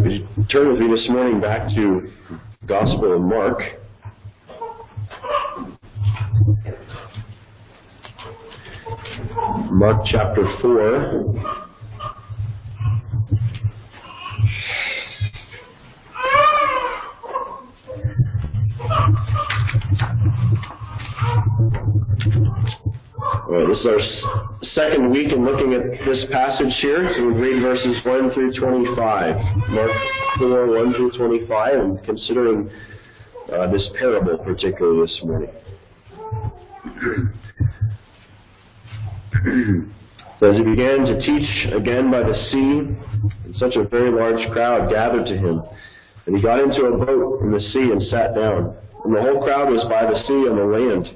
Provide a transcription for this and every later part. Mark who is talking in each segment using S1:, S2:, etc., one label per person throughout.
S1: Turn with me this morning back to Gospel of Mark. Mark chapter 4. All right, this is our second week in looking at this passage here. So we read verses 1 through 25. Mark 4, 1 through 25, and considering uh, this parable particularly this morning. so as he began to teach again by the sea, and such a very large crowd gathered to him, and he got into a boat in the sea and sat down. And the whole crowd was by the sea on the land.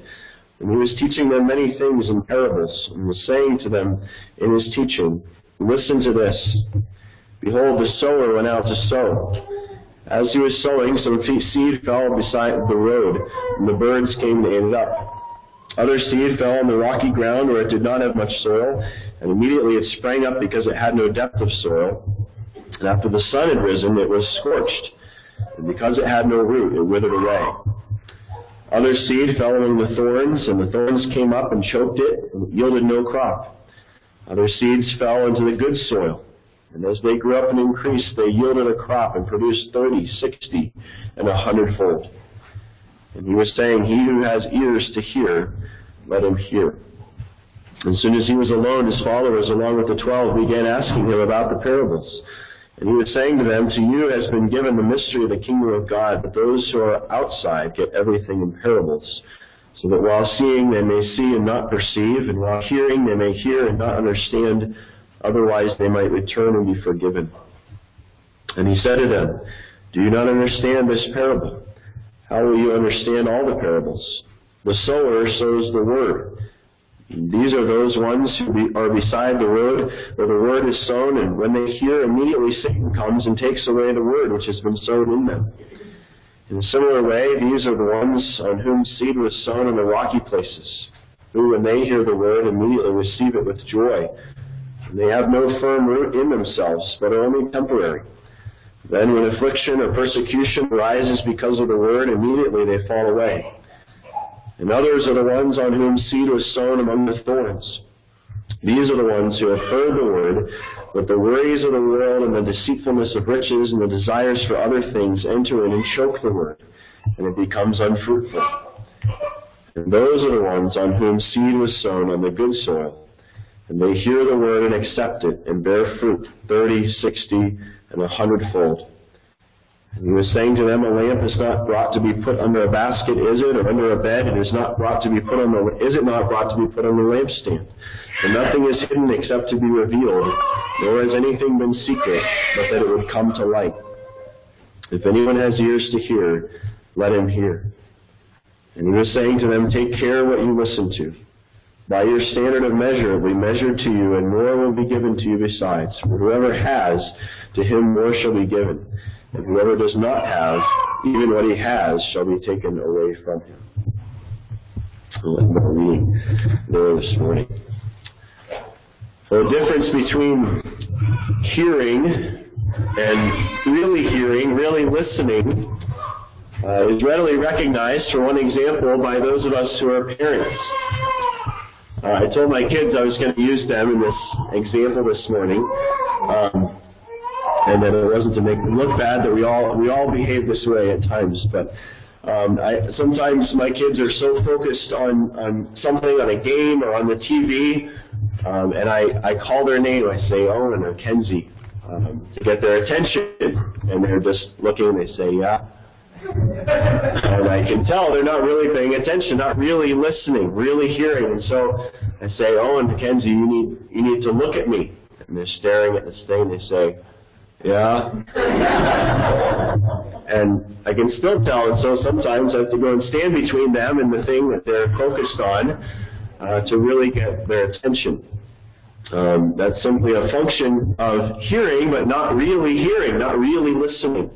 S1: And he was teaching them many things in parables, and was saying to them in his teaching, Listen to this. Behold, the sower went out to sow. As he was sowing, some seed fell beside the road, and the birds came and ate it up. Other seed fell on the rocky ground where it did not have much soil, and immediately it sprang up because it had no depth of soil. And after the sun had risen, it was scorched, and because it had no root, it withered away. Other seed fell among the thorns, and the thorns came up and choked it, and yielded no crop. Other seeds fell into the good soil, and as they grew up and increased, they yielded a crop and produced thirty, sixty, and a hundredfold. And he was saying, He who has ears to hear, let him hear. As soon as he was alone, his followers, along with the twelve, began asking him about the parables. And he was saying to them, To you has been given the mystery of the kingdom of God, but those who are outside get everything in parables, so that while seeing they may see and not perceive, and while hearing they may hear and not understand, otherwise they might return and be forgiven. And he said to them, Do you not understand this parable? How will you understand all the parables? The sower sows the word. These are those ones who are beside the road where the word is sown, and when they hear, immediately Satan comes and takes away the word which has been sown in them. In a similar way, these are the ones on whom seed was sown in the rocky places, who, when they hear the word, immediately receive it with joy. And they have no firm root in themselves, but are only temporary. Then, when affliction or persecution arises because of the word, immediately they fall away. And others are the ones on whom seed was sown among the thorns. These are the ones who have heard the word, but the worries of the world and the deceitfulness of riches and the desires for other things enter in and choke the word, and it becomes unfruitful. And those are the ones on whom seed was sown on the good soil. And they hear the word and accept it and bear fruit, thirty, sixty, and a hundredfold. He was saying to them, a lamp is not brought to be put under a basket, is it, or under a bed? It is not brought to be put on the, is it not brought to be put on the lampstand? And nothing is hidden except to be revealed, nor has anything been secret, but that it would come to light. If anyone has ears to hear, let him hear. And he was saying to them, take care what you listen to. By your standard of measure it will be measured to you, and more will be given to you besides. For whoever has, to him more shall be given. And whoever does not have, even what he has, shall be taken away from him. Let more reading there this morning. So the difference between hearing and really hearing, really listening, uh, is readily recognized, for one example, by those of us who are parents. Uh, I told my kids I was going to use them in this example this morning. Um, and that it wasn't to make them look bad. That we all we all behave this way at times, but. Um, I, sometimes my kids are so focused on, on something, on a game or on the TV, um, and I, I call their name. I say Owen or Kenzie um, to get their attention, and they're just looking. They say, "Yeah," and I can tell they're not really paying attention, not really listening, really hearing. And so I say, "Owen, Kenzie, you need you need to look at me." And they're staring at this thing. They say, yeah. and I can still tell, and so sometimes I have to go and stand between them and the thing that they're focused on uh, to really get their attention. Um, that's simply a function of hearing, but not really hearing, not really listening.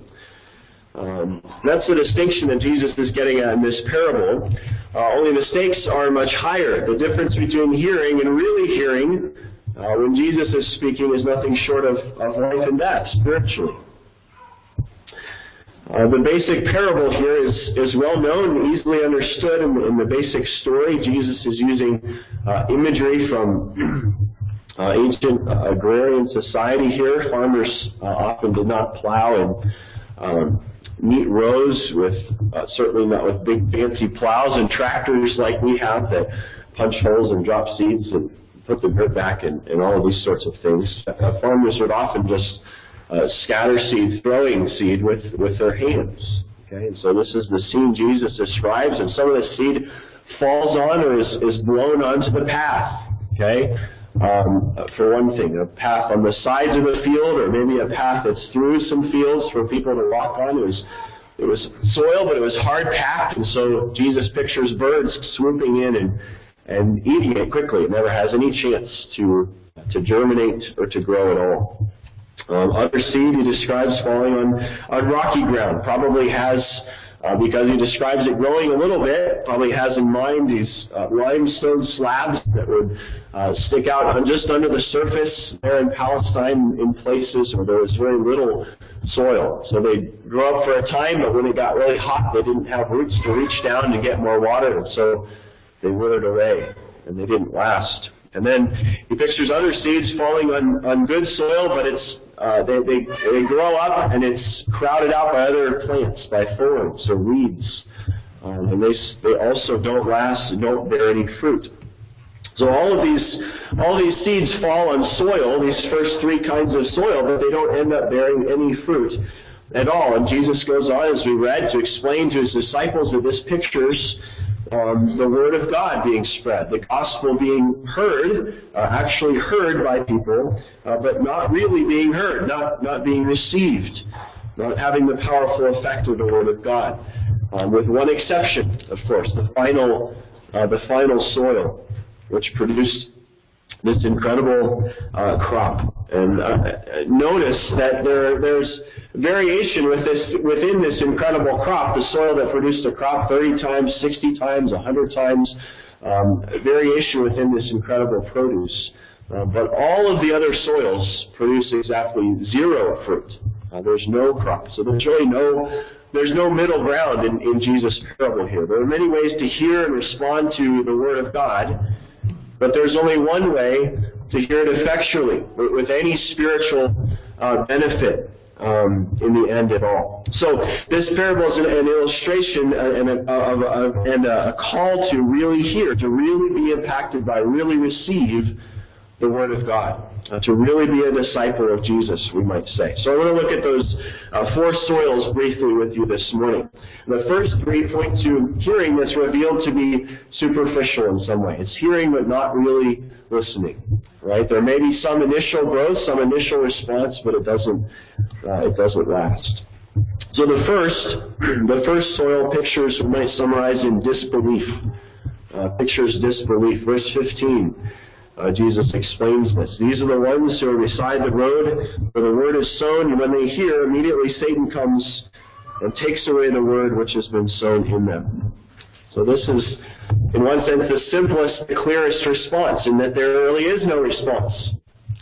S1: Um, that's the distinction that Jesus is getting at in this parable. Uh, only the stakes are much higher. The difference between hearing and really hearing uh, when Jesus is speaking is nothing short of, of life and death spiritually. Uh, the basic parable here is, is well known, easily understood in the, in the basic story. Jesus is using uh, imagery from uh, ancient uh, agrarian society here. Farmers uh, often did not plow in um, neat rows with, certainly not with big fancy plows and tractors like we have that punch holes and drop seeds and put the dirt back and, and all of these sorts of things. Uh, farmers would often just uh, scatter seed, throwing seed with, with their hands. Okay, and so this is the scene Jesus describes, and some of the seed falls on or is, is blown onto the path. Okay, um, for one thing, a path on the sides of a field, or maybe a path that's through some fields for people to walk on. It was it was soil, but it was hard packed, and so Jesus pictures birds swooping in and and eating it quickly. It never has any chance to to germinate or to grow at all. Um, other seed he describes falling on on rocky ground. Probably has uh, because he describes it growing a little bit, probably has in mind these uh, limestone slabs that would uh, stick out just under the surface there in Palestine in places where there was very little soil. So they grew up for a time, but when it got really hot, they didn't have roots to reach down to get more water, so they withered away, and they didn't last. And then he pictures other seeds falling on, on good soil, but it's uh, they, they they grow up and it's crowded out by other plants, by thorns or weeds, um, and they they also don't last and don't bear any fruit. So all of these all these seeds fall on soil, these first three kinds of soil, but they don't end up bearing any fruit at all. And Jesus goes on, as we read, to explain to his disciples that this pictures um, the word of God being spread, the gospel being heard, uh, actually heard by people, uh, but not really being heard, not, not being received, not having the powerful effect of the word of God. Um, with one exception, of course, the final, uh, the final soil, which produced this incredible uh, crop. And uh, notice that there, there's variation with this, within this incredible crop. The soil that produced a crop 30 times, 60 times, 100 times, um, variation within this incredible produce. Uh, but all of the other soils produce exactly zero fruit. Uh, there's no crop. So there's really no there's no middle ground in, in Jesus' parable here. There are many ways to hear and respond to the Word of God, but there's only one way to hear it effectually, with any spiritual uh, benefit um, in the end at all. So this parable is an, an illustration uh, and a, of, and a call to really hear, to really be impacted by, really receive the Word of God, uh, to really be a disciple of Jesus, we might say. So I want to look at those uh, four soils briefly with you this morning. The first three point to hearing that's revealed to be superficial in some way. It's hearing but not really listening. Right? There may be some initial growth, some initial response, but it doesn't uh, it doesn't last. So the first, the first soil pictures we might summarize in disbelief. Uh, pictures disbelief. Verse 15. Uh, Jesus explains this. These are the ones who are beside the road where the word is sown, and when they hear, immediately Satan comes and takes away the word which has been sown in them. So this is, in one sense, the simplest, the clearest response, in that there really is no response.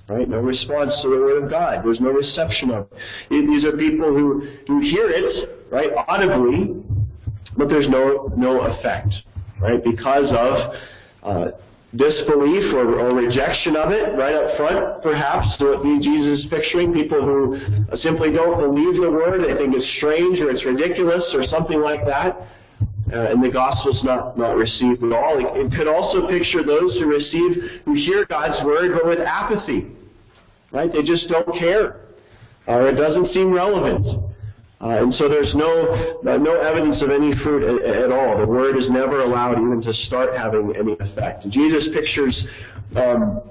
S1: Right? No response to the Word of God. There's no reception of it. These are people who, who hear it, right, audibly, but there's no, no effect, right, because of uh, disbelief or, or, rejection of it right up front, perhaps. So it be Jesus picturing people who simply don't believe the word, they think it's strange or it's ridiculous or something like that. Uh, and the gospel's not, not received at all. It, it could also picture those who receive, who hear God's word, but with apathy. Right? They just don't care. Or it doesn't seem relevant. Uh, and so there's no uh, no evidence of any fruit at, at, all. The word is never allowed even to start having any effect. Jesus pictures um,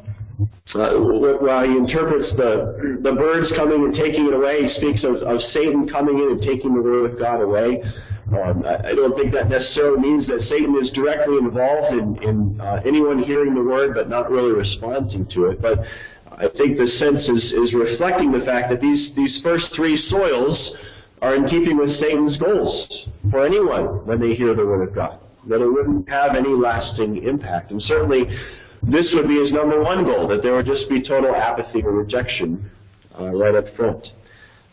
S1: uh, while he interprets the the birds coming and taking it away. He speaks of, of Satan coming in and taking the word of God away. Um, I, I, don't think that necessarily means that Satan is directly involved in, in uh, anyone hearing the word but not really responding to it. But I think the sense is, is reflecting the fact that these, these first three soils are in keeping with Satan's goals for anyone when they hear the Word of God, that it wouldn't have any lasting impact. And certainly, this would be his number one goal, that there would just be total apathy or rejection uh, right up front.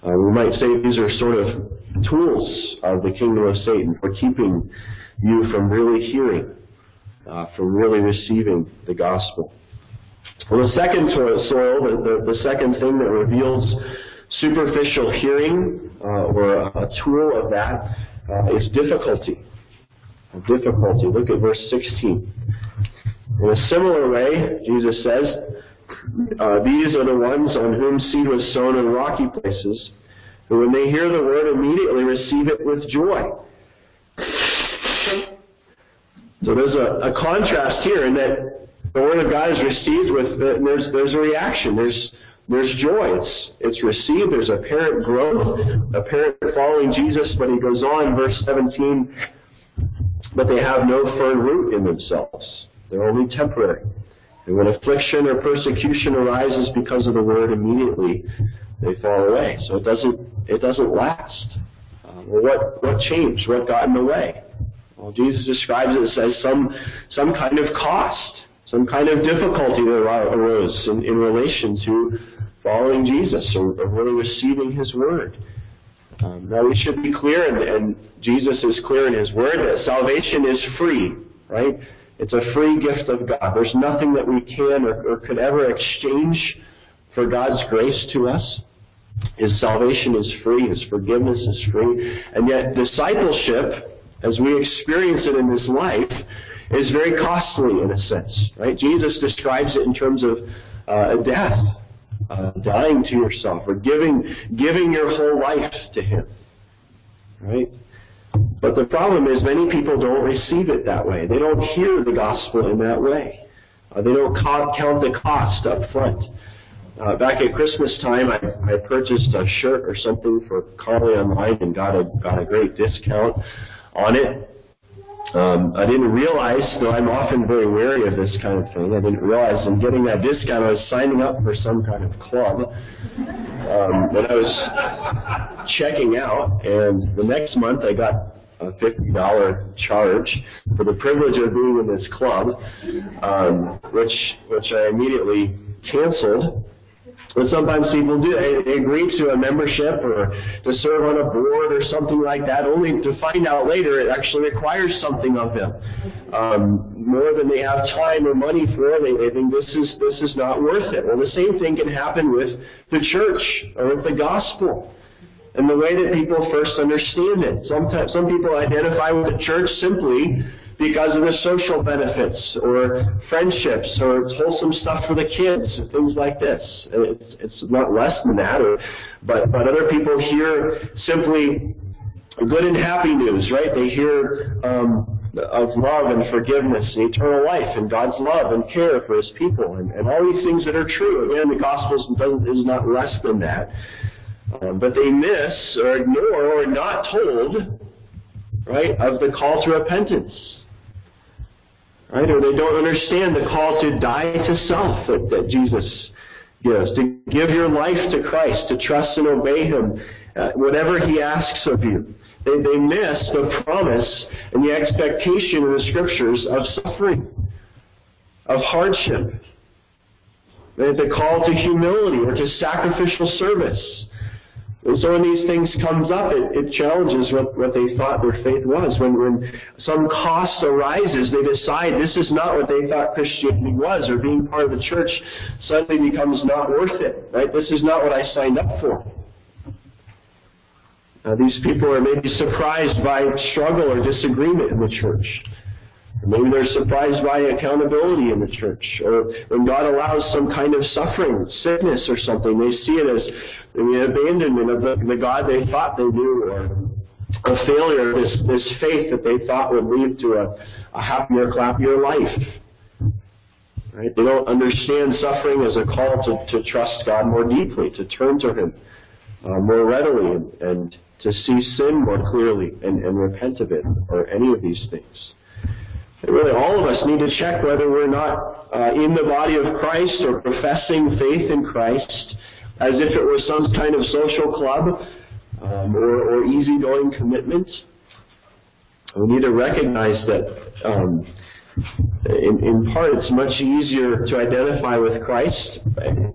S1: Uh, we might say these are sort of tools of the kingdom of Satan for keeping you from really hearing, uh, from really receiving the gospel. Well, the second soil, the, the, the second thing that reveals superficial hearing, uh, or a, tool of that, uh, is difficulty. Difficulty. Look at verse 16. In a similar way, Jesus says, uh, These are the ones on whom seed was sown in rocky places, who when they hear the word immediately receive it with joy. So there's a, a contrast here in that the word of God is received with, uh, there's, there's a reaction. There's, there's joy. It's, it's received. There's apparent growth, apparent following Jesus. But he goes on, verse 17, but they have no firm root in themselves. They're only temporary. And when affliction or persecution arises because of the word, immediately they fall away. So it doesn't, it doesn't last. Uh, well, what, what changed? What got in the way? Well, Jesus describes it as some, some kind of cost, some kind of difficulty that arose in, in relation to following Jesus or, or really receiving His Word. Um, now we should be clear, and, and Jesus is clear in His Word, that salvation is free, right? It's a free gift of God. There's nothing that we can or, or could ever exchange for God's grace to us. His salvation is free. His forgiveness is free. And yet discipleship, as we experience it in this life, is very costly in a sense. Right? Jesus describes it in terms of uh, death, uh, dying to yourself, or giving giving your whole life to Him. Right? But the problem is many people don't receive it that way. They don't hear the gospel in that way. Uh, they don't count the cost up front. Uh, back at Christmas time, I, I purchased a shirt or something for Carly online and got a got a great discount on it. Um, I didn't realize, though I'm often very wary of this kind of thing, I didn't realize in getting that discount I was signing up for some kind of club. Um, when I was checking out, and the next month I got a $50 charge for the privilege of being in this club, um, which which I immediately canceled. But sometimes people do they agree to a membership or to serve on a board or something like that, only to find out later it actually requires something of them um, more than they have time or money for. They, they think this is this is not worth it. Well, the same thing can happen with the church or with the gospel and the way that people first understand it. Sometimes some people identify with the church simply because of the social benefits or friendships or wholesome stuff for the kids and things like this. It's, it's not less than that, or, but but other people hear simply good and happy news, right? They hear um, of love and forgiveness and eternal life and God's love and care for His people and, and all these things that are true. Again, the gospel is not less than that. Um, but they miss or ignore or are not told, right, of the call to repentance. Right? Or they don't understand the call to die to self that, that Jesus gives, to give your life to Christ, to trust and obey Him, uh, whatever He asks of you. They, they miss the promise and the expectation in the Scriptures of suffering, of hardship, the call to humility or to sacrificial service. So when these things comes up, it, it challenges what, what they thought their faith was. When, when some cost arises, they decide this is not what they thought Christianity was, or being part of the church suddenly becomes not worth it. Right? This is not what I signed up for. Now, these people are maybe surprised by struggle or disagreement in the church. Maybe they're surprised by accountability in the church, or when God allows some kind of suffering, sickness, or something, they see it as the abandonment of the, the God they thought they knew, or a failure, this, this faith that they thought would lead to a, a happier, clappier life. Right? They don't understand suffering as a call to, to trust God more deeply, to turn to Him uh, more readily, and, and to see sin more clearly and, and repent of it, or any of these things really all of us need to check whether we're not uh, in the body of Christ or professing faith in Christ as if it were some kind of social club um, or, or easygoing commitment. We need to recognize that um, In, in part, it's much easier to identify with Christ,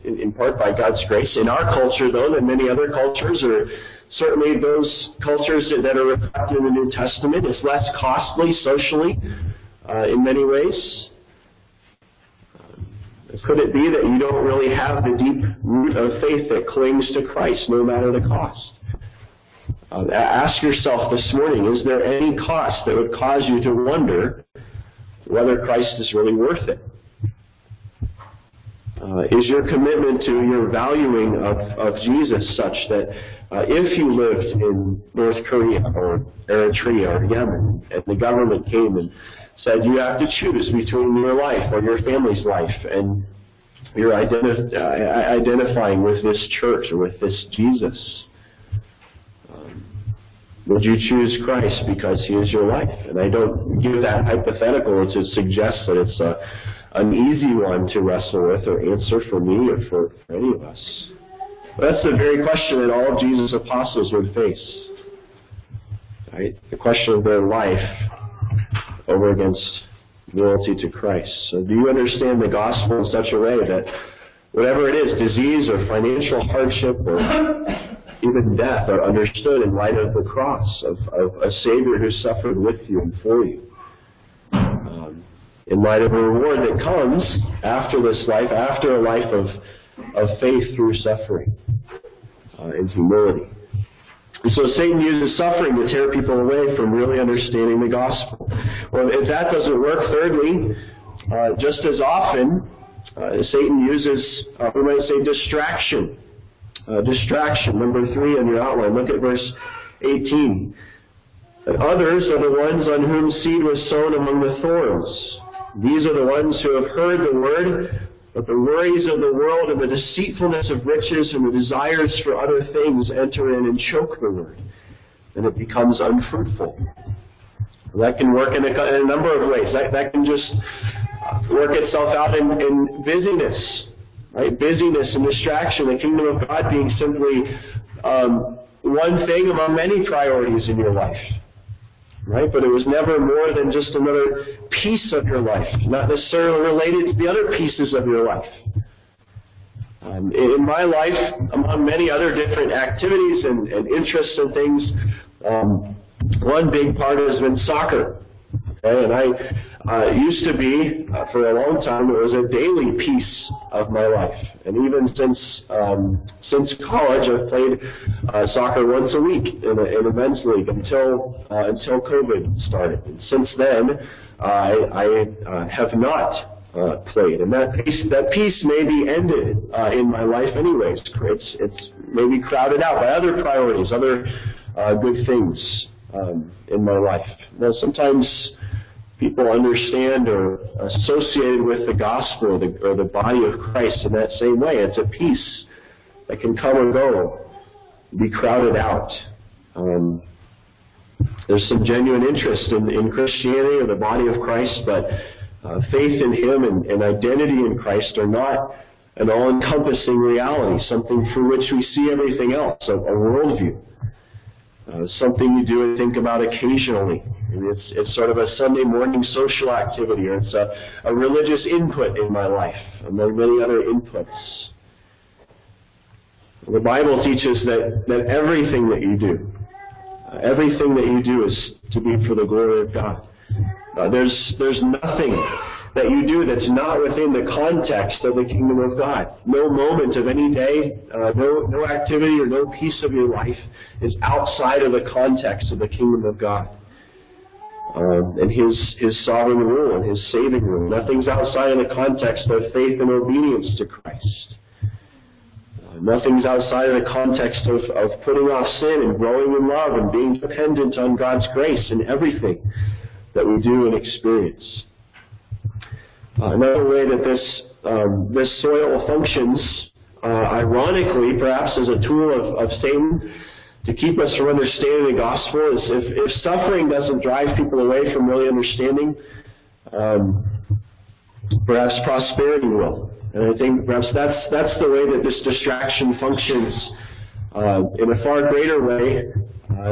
S1: in, in part by God's grace. In our culture, though, than many other cultures, or certainly those cultures that are reflected in the New Testament, it's less costly socially in many ways. Could it be that you don't really have the deep root of faith that clings to Christ no matter the cost? Uh, ask yourself this morning, is there any cost that would cause you to wonder whether Christ is really worth it? Uh, is your commitment to your valuing of, of Jesus such that uh, if you lived in North Korea or Eritrea or Yemen and the government came and said you have to choose between your life or your family's life and you're uh, identifying with this church or with this Jesus, um, would you choose Christ because He is your life? And I don't give that hypothetical to suggest that it's a, an easy one to wrestle with or answer for me or for, for any of us. But that's the very question that all of Jesus' apostles would face. Right? The question of their life over against loyalty to Christ. So do you understand the gospel in such a way that whatever it is, disease or financial hardship or even death, are understood in light of the cross of, of a Savior who suffered with you and for you? Um, in light of a reward that comes after this life, after a life of, of faith through suffering uh, and humility. And so Satan uses suffering to tear people away from really understanding the gospel. Well, if that doesn't work, thirdly, uh, just as often, uh, Satan uses, uh, we might say, distraction. Uh, distraction, number three on your outline. Look at verse 18. And others are the ones on whom seed was sown among the thorns. These are the ones who have heard the word, but the worries of the world and the deceitfulness of riches and the desires for other things enter in and choke the word, and it becomes unfruitful. That can work in a, in a number of ways. That, that can just work itself out in, in busyness, right? Busyness and distraction. The kingdom of God being simply um, one thing among many priorities in your life right? But it was never more than just another piece of your life, not necessarily related to the other pieces of your life. Um, in my life, among many other different activities and, and interests and things, um, one big part has been soccer. Okay, and I uh, used to be uh, for a long time. It was a daily piece of my life, and even since um, since college, I've played uh, soccer once a week in a, in a men's league until uh, until COVID started. And since then, I, I uh, have not uh, played, and that piece that piece may be ended uh, in my life anyways. It's it's maybe crowded out by other priorities, other uh, good things um, in my life. Now sometimes people understand or associated with the gospel or the, or the body of Christ in that same way. It's a piece that can come and go, be crowded out. Um, there's some genuine interest in, in Christianity or the body of Christ, but uh, faith in Him and, and identity in Christ are not an all-encompassing reality, something through which we see everything else, a, a worldview. Uh, something you do and think about occasionally. It's, it's sort of a Sunday morning social activity, or it's a, a religious input in my life, among many other inputs. The Bible teaches that, that everything that you do, uh, everything that you do is to be for the glory of God. Uh, there's, there's nothing that you do that's not within the context of the kingdom of God. No moment of any day, uh, no, no activity or no piece of your life is outside of the context of the kingdom of God. Um, and his, his sovereign rule and his saving rule. Nothing's outside of the context of faith and obedience to Christ. Uh, nothing's outside of the context of, of putting off sin and growing in love and being dependent on God's grace in everything that we do and experience. Uh, another way that this um, this soil functions, uh, ironically, perhaps as a tool of, of Satan to keep us from understanding the gospel, is if, if suffering doesn't drive people away from really understanding, um, perhaps prosperity will. And I think perhaps that's that's the way that this distraction functions uh, in a far greater way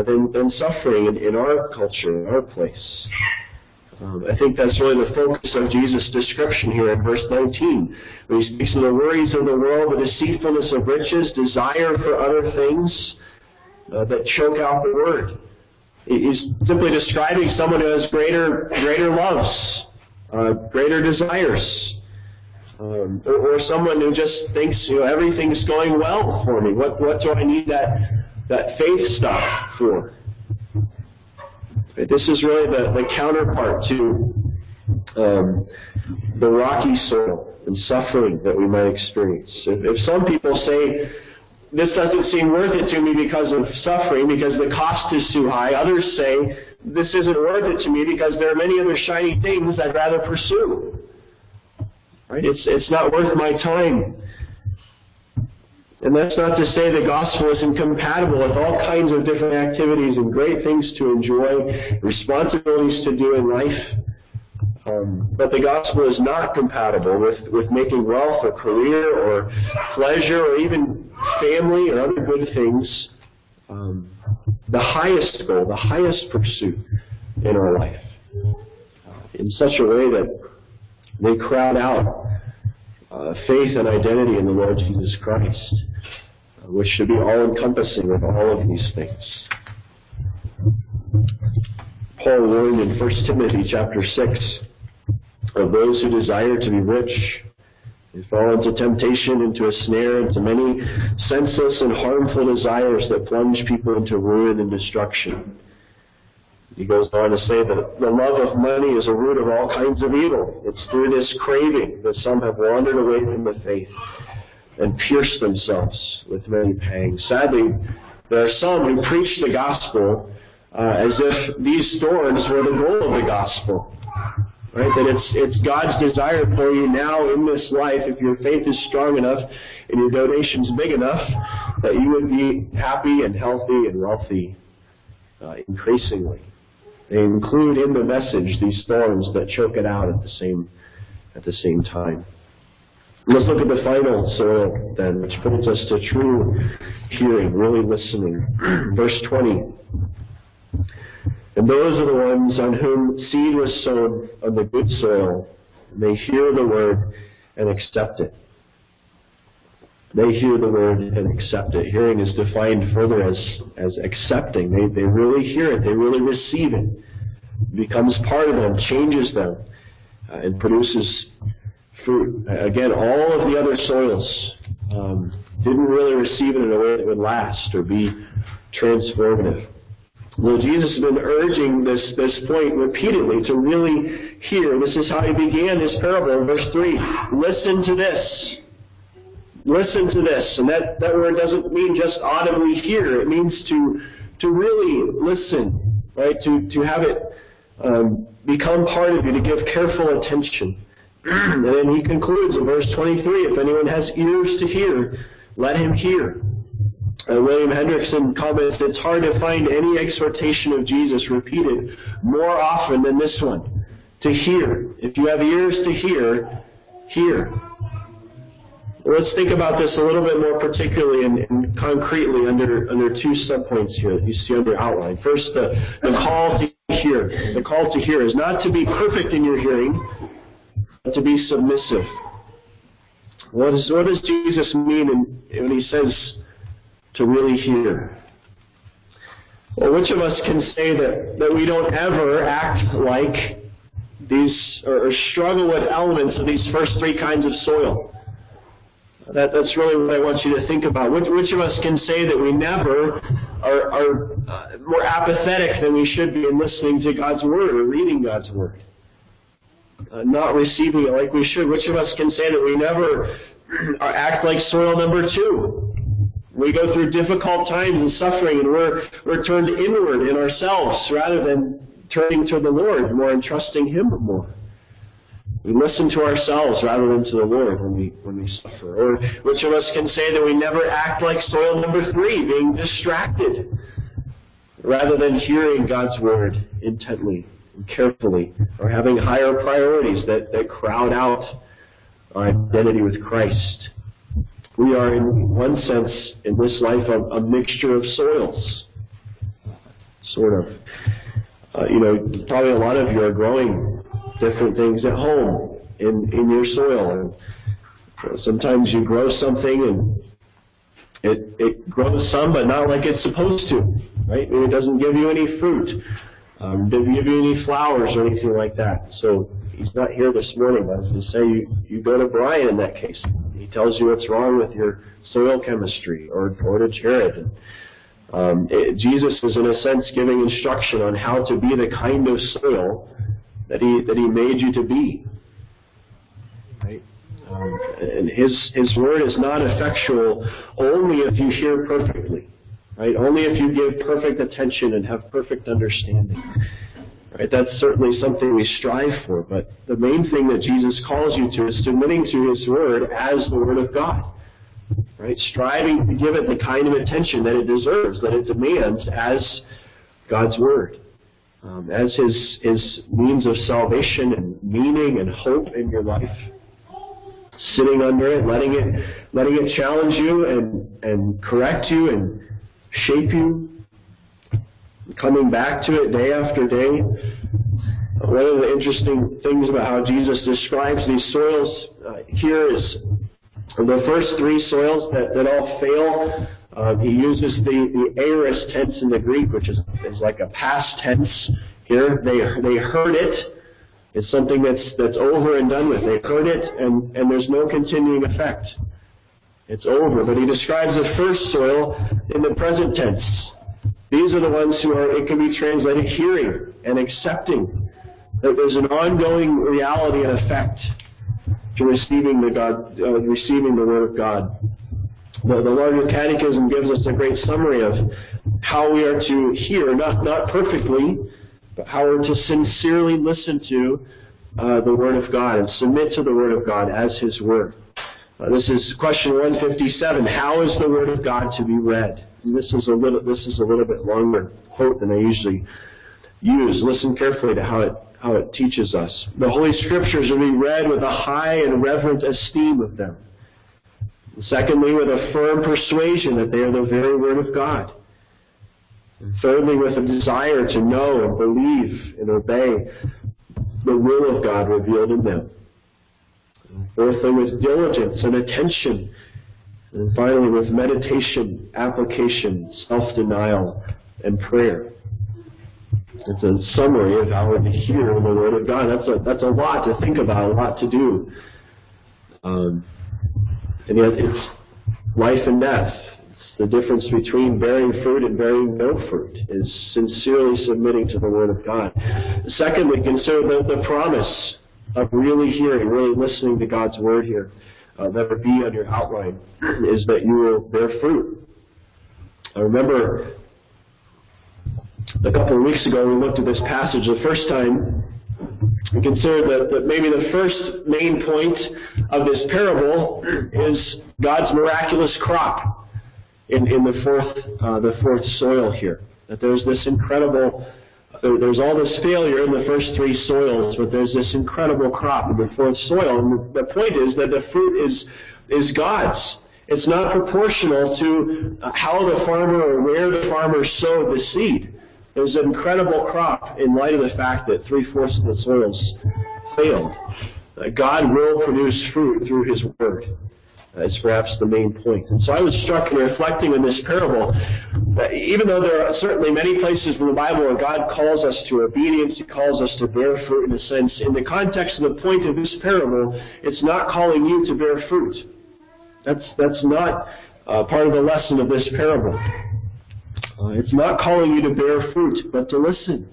S1: than, than suffering in, in our culture, in our place. Um, I think that's really the focus of Jesus' description here in verse 19. When he speaks of the worries of the world, the deceitfulness of riches, desire for other things uh, that choke out the word. He's simply describing someone who has greater, greater loves, uh, greater desires, um, or, or, someone who just thinks you know everything's going well for me. What what do I need that that faith stuff for? This is really the, the counterpart to um, the rocky soil and suffering that we might experience. If, if some people say this doesn't seem worth it to me because of suffering, because the cost is too high. Others say, this isn't worth it to me because there are many other shiny things I'd rather pursue. Right? It's, it's not worth my time. And that's not to say the gospel is incompatible with all kinds of different activities and great things to enjoy, responsibilities to do in life. Um, but the gospel is not compatible with, with making wealth or career or pleasure or even family or other good things um, the highest goal, the highest pursuit in our life. In such a way that they crowd out uh, faith and identity in the Lord Jesus Christ, uh, which should be all encompassing of all of these things. Paul warned in 1 Timothy chapter 6 of those who desire to be rich. They fall into temptation, into a snare, into many senseless and harmful desires that plunge people into ruin and destruction. He goes on to say that the love of money is a root of all kinds of evil. It's through this craving that some have wandered away from the faith and pierced themselves with many pangs. Sadly, there are some who preach the gospel uh, as if these thorns were the goal of the gospel. Right? That it's, it's God's desire for you now in this life, if your faith is strong enough and your donations big enough, that you would be happy and healthy and wealthy uh, increasingly. They include in the message these thorns that choke it out at the same, at the same time. Let's look at the final soil then, which brings us to true hearing, really listening. Verse 20. And those are the ones on whom seed was sown on the good soil. They hear the word and accept it. They hear the word and accept it. Hearing is defined further as, as accepting. They, they really hear it. They really receive it. it becomes part of them, changes them, uh, and produces fruit. Again, all of the other soils um, didn't really receive it in a way that would last or be transformative. Well, Jesus has been urging this, this point repeatedly to really hear. This is how he began his parable in verse 3. Listen to this. Listen to this. And that, that word doesn't mean just audibly hear. It means to, to really listen, right? To, to have it um, become part of you, to give careful attention. And then he concludes in verse 23, if anyone has ears to hear, let him hear. Uh, William Hendriksen comments it's hard to find any exhortation of Jesus repeated more often than this one. To hear. If you have ears to hear, hear. Let's think about this a little bit more particularly and, and concretely under, under two subpoints here that you see under outline. First, the, the call to hear. The call to hear is not to be perfect in your hearing, to be submissive. What, is, what does Jesus mean in, when he says to really hear. Well, which of us can say that, that we don't ever act like these, or, or struggle with elements of these first three kinds of soil? That, that's really what I want you to think about. Which, which of us can say that we never are, are uh, more apathetic than we should be in listening to God's Word or reading God's Word? Uh, not receiving it like we should. Which of us can say that we never act like soil number two? We go through difficult times and suffering, and we're, we're turned inward in ourselves rather than turning to the Lord more and trusting Him more. We listen to ourselves rather than to the Lord when we, when we suffer. Or which of us can say that we never act like soil number three, being distracted, rather than hearing God's word intently carefully, or having higher priorities that, that crowd out our identity with Christ. We are, in one sense, in this life, a, a mixture of soils. Sort of. Uh, you know, probably a lot of you are growing different things at home in, in your soil. And sometimes you grow something and it, it grows some, but not like it's supposed to, right? Maybe it doesn't give you any fruit. Um, didn't give you any flowers or anything like that. So he's not here this morning. I was going to say you, you go to Brian in that case. He tells you what's wrong with your soil chemistry, or, or to Jared. And, um, it, Jesus is in a sense giving instruction on how to be the kind of soil that he that he made you to be. Right? Um, and his his word is not effectual only if you hear perfectly. Right? Only if you give perfect attention and have perfect understanding. Right? That's certainly something we strive for, but the main thing that Jesus calls you to is submitting to his word as the word of God. Right? Striving to give it the kind of attention that it deserves, that it demands as God's word. Um, as his, his means of salvation and meaning and hope in your life. Sitting under it, letting it, letting it challenge you and, and correct you and shape you, coming back to it day after day. One of the interesting things about how Jesus describes these soils uh, here is the first three soils that, that all fail. Uh, he uses the, the aorist tense in the Greek, which is, is like a past tense here. They, they heard it. It's something that's, that's over and done with. They heard it, and, and there's no continuing effect. It's over. But he describes the first soil in the present tense. These are the ones who are, it can be translated hearing and accepting. That there's an ongoing reality and effect to receiving the God, uh, receiving the Word of God. The, the larger catechism gives us a great summary of how we are to hear, not, not perfectly, but how we're to sincerely listen to uh, the Word of God and submit to the Word of God as His Word. Uh, this is question 157. How is the Word of God to be read? And this is a little this is a little bit longer quote than I usually use. Listen carefully to how it how it teaches us. The Holy Scriptures are to be read with a high and reverent esteem of them. And secondly, with a firm persuasion that they are the very Word of God. And thirdly, with a desire to know and believe and obey the will of God revealed in them. Fourthly, with diligence and attention. And finally, with meditation, application, self-denial, and prayer. It's a summary of how we hear the Word of God. That's a, that's a lot to think about, a lot to do. Um, and yet it's life and death. It's the difference between bearing fruit and bearing no fruit is sincerely submitting to the Word of God. Secondly, consider the, the promise of really hearing, really listening to God's word here, uh, that would be on your outline, is that you will bear fruit. I remember a couple of weeks ago we looked at this passage the first time. We considered that, that maybe the first main point of this parable is God's miraculous crop in, in the fourth uh, the fourth soil here. That there's this incredible there's all this failure in the first three soils, but there's this incredible crop in the fourth soil. And the point is that the fruit is, is God's. It's not proportional to how the farmer or where the farmer sowed the seed. There's an incredible crop in light of the fact that three-fourths of the soils failed. God will produce fruit through His Word is perhaps the main point. And so I was struck in reflecting on this parable that even though there are certainly many places in the Bible where God calls us to obedience, He calls us to bear fruit in a sense, in the context of the point of this parable, it's not calling you to bear fruit. That's, that's not uh, part of the lesson of this parable. Uh, it's not calling you to bear fruit, but to listen,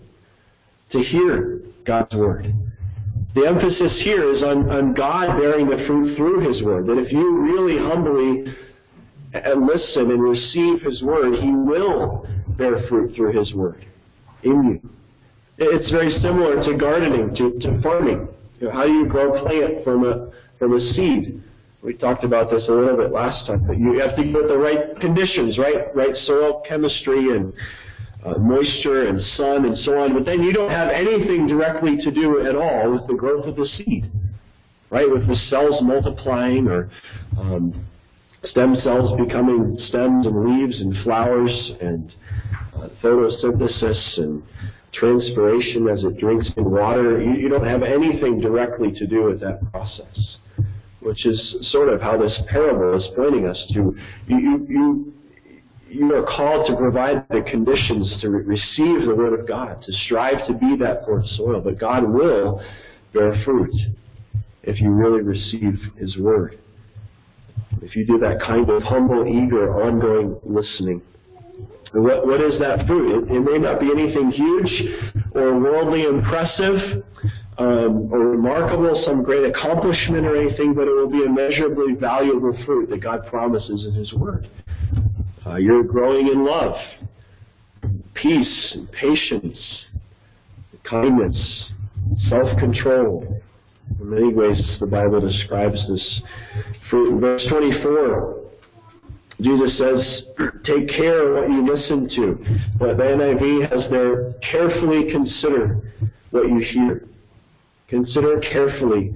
S1: to hear God's Word. The emphasis here is on, on God bearing the fruit through His Word. That if you really humbly and listen and receive His Word, He will bear fruit through His Word in you. It's very similar to gardening, to, to farming. You know, how you grow a plant from a, from a seed? We talked about this a little bit last time, but you have to get the right conditions, right? Right soil chemistry and uh, moisture and sun and so on, but then you don't have anything directly to do at all with the growth of the seed, right? With the cells multiplying or um, stem cells becoming stems and leaves and flowers and uh, photosynthesis and transpiration as it drinks in water. You, you don't have anything directly to do with that process, which is sort of how this parable is pointing us to. You, you, you, you are called to provide the conditions to re- receive the Word of God, to strive to be that poor soil, but God will bear fruit if you really receive His Word. If you do that kind of humble, eager, ongoing listening. What, what is that fruit? It, it, may not be anything huge or worldly impressive um, or remarkable, some great accomplishment or anything, but it will be immeasurably valuable fruit that God promises in His Word. Uh, you're growing in love, peace, patience, kindness, self-control. In many ways, the Bible describes this fruit. In verse 24, Jesus says, take care what you listen to. The NIV has there, carefully consider what you hear. Consider carefully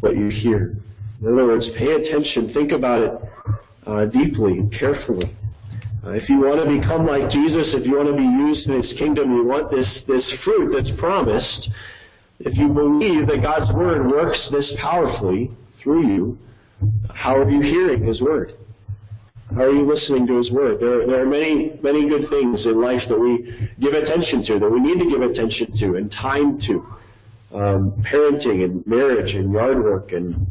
S1: what you hear. In other words, pay attention, think about it uh, deeply and carefully. If you want to become like Jesus, if you want to be used in His kingdom, you want this, this fruit that's promised, if you believe that God's Word works this powerfully through you, how are you hearing His Word? How are you listening to His Word? There, there are many, many good things in life that we give attention to, that we need to give attention to and time to. Um, parenting and marriage and yard work and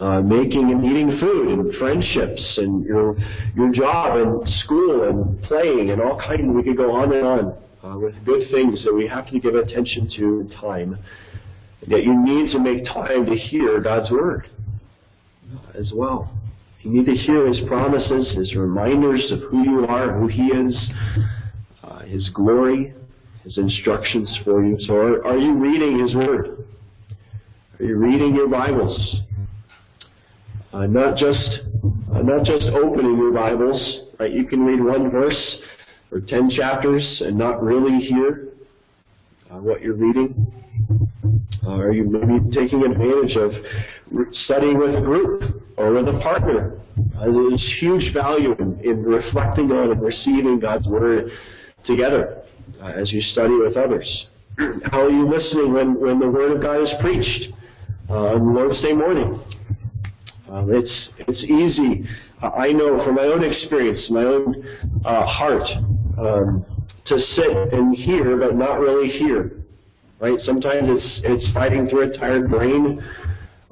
S1: uh, making and eating food and friendships and your your job and school and playing and all kinds. We could go on and on uh, with good things that we have to give attention to in time. Yet you need to make time to hear God's word as well. You need to hear His promises, His reminders of who you are, who He is, uh, His glory, His instructions for you. So, are, are you reading His Word? Are you reading your Bibles? Uh, not just uh, not just opening your Bibles, right? You can read one verse or ten chapters and not really hear uh, what you're reading. Uh, are you maybe taking advantage of studying with a group or with a partner? Uh, there's huge value in, in, reflecting on and receiving God's Word together uh, as you study with others. How are you listening when, when the Word of God is preached on Lord's Day morning? Um, it's, it's easy, I know from my own experience, my own uh, heart, um, to sit and hear but not really hear right? Sometimes it's it's fighting through a tired brain,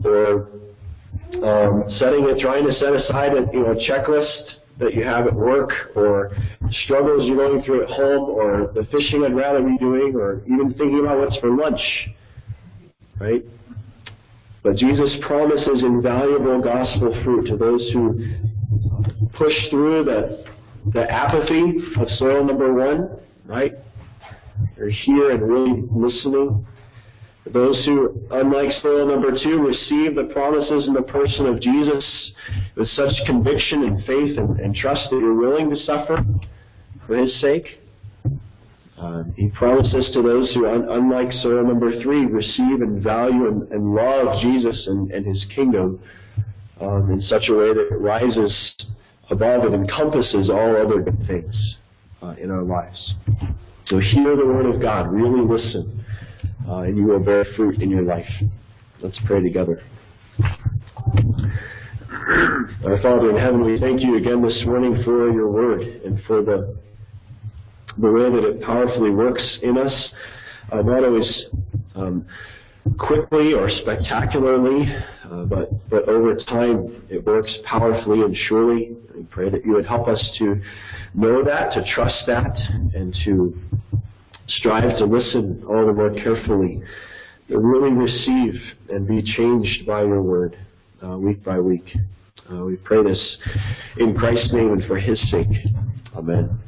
S1: or um, setting it, trying to set aside a you know a checklist that you have at work, or struggles you're going through at home, or the fishing I'd rather be doing, or even thinking about what's for lunch, right? But Jesus promises invaluable gospel fruit to those who push through the the apathy of soil number one, right? They're here and really listening. Those who, unlike soil number two, receive the promises in the person of Jesus with such conviction and faith and, and trust that you're willing to suffer for his sake. Uh, he promises to those who, un- unlike soil number three, receive and value and, and love Jesus and, and his kingdom um, in such a way that it rises above and encompasses all other things uh, in our lives. So hear the word of God. Really listen. Uh, and you will bear fruit in your life. Let's pray together. Our Father in heaven, we thank you again this morning for your word and for the, the way that it powerfully works in us. Uh, not always um, quickly or spectacularly, uh, but, but over time it works powerfully and surely. We pray that you would help us to know that, to trust that, and to strive to listen all the more carefully, to really receive and be changed by your word uh, week by week. Uh, we pray this in Christ's name and for his sake. Amen.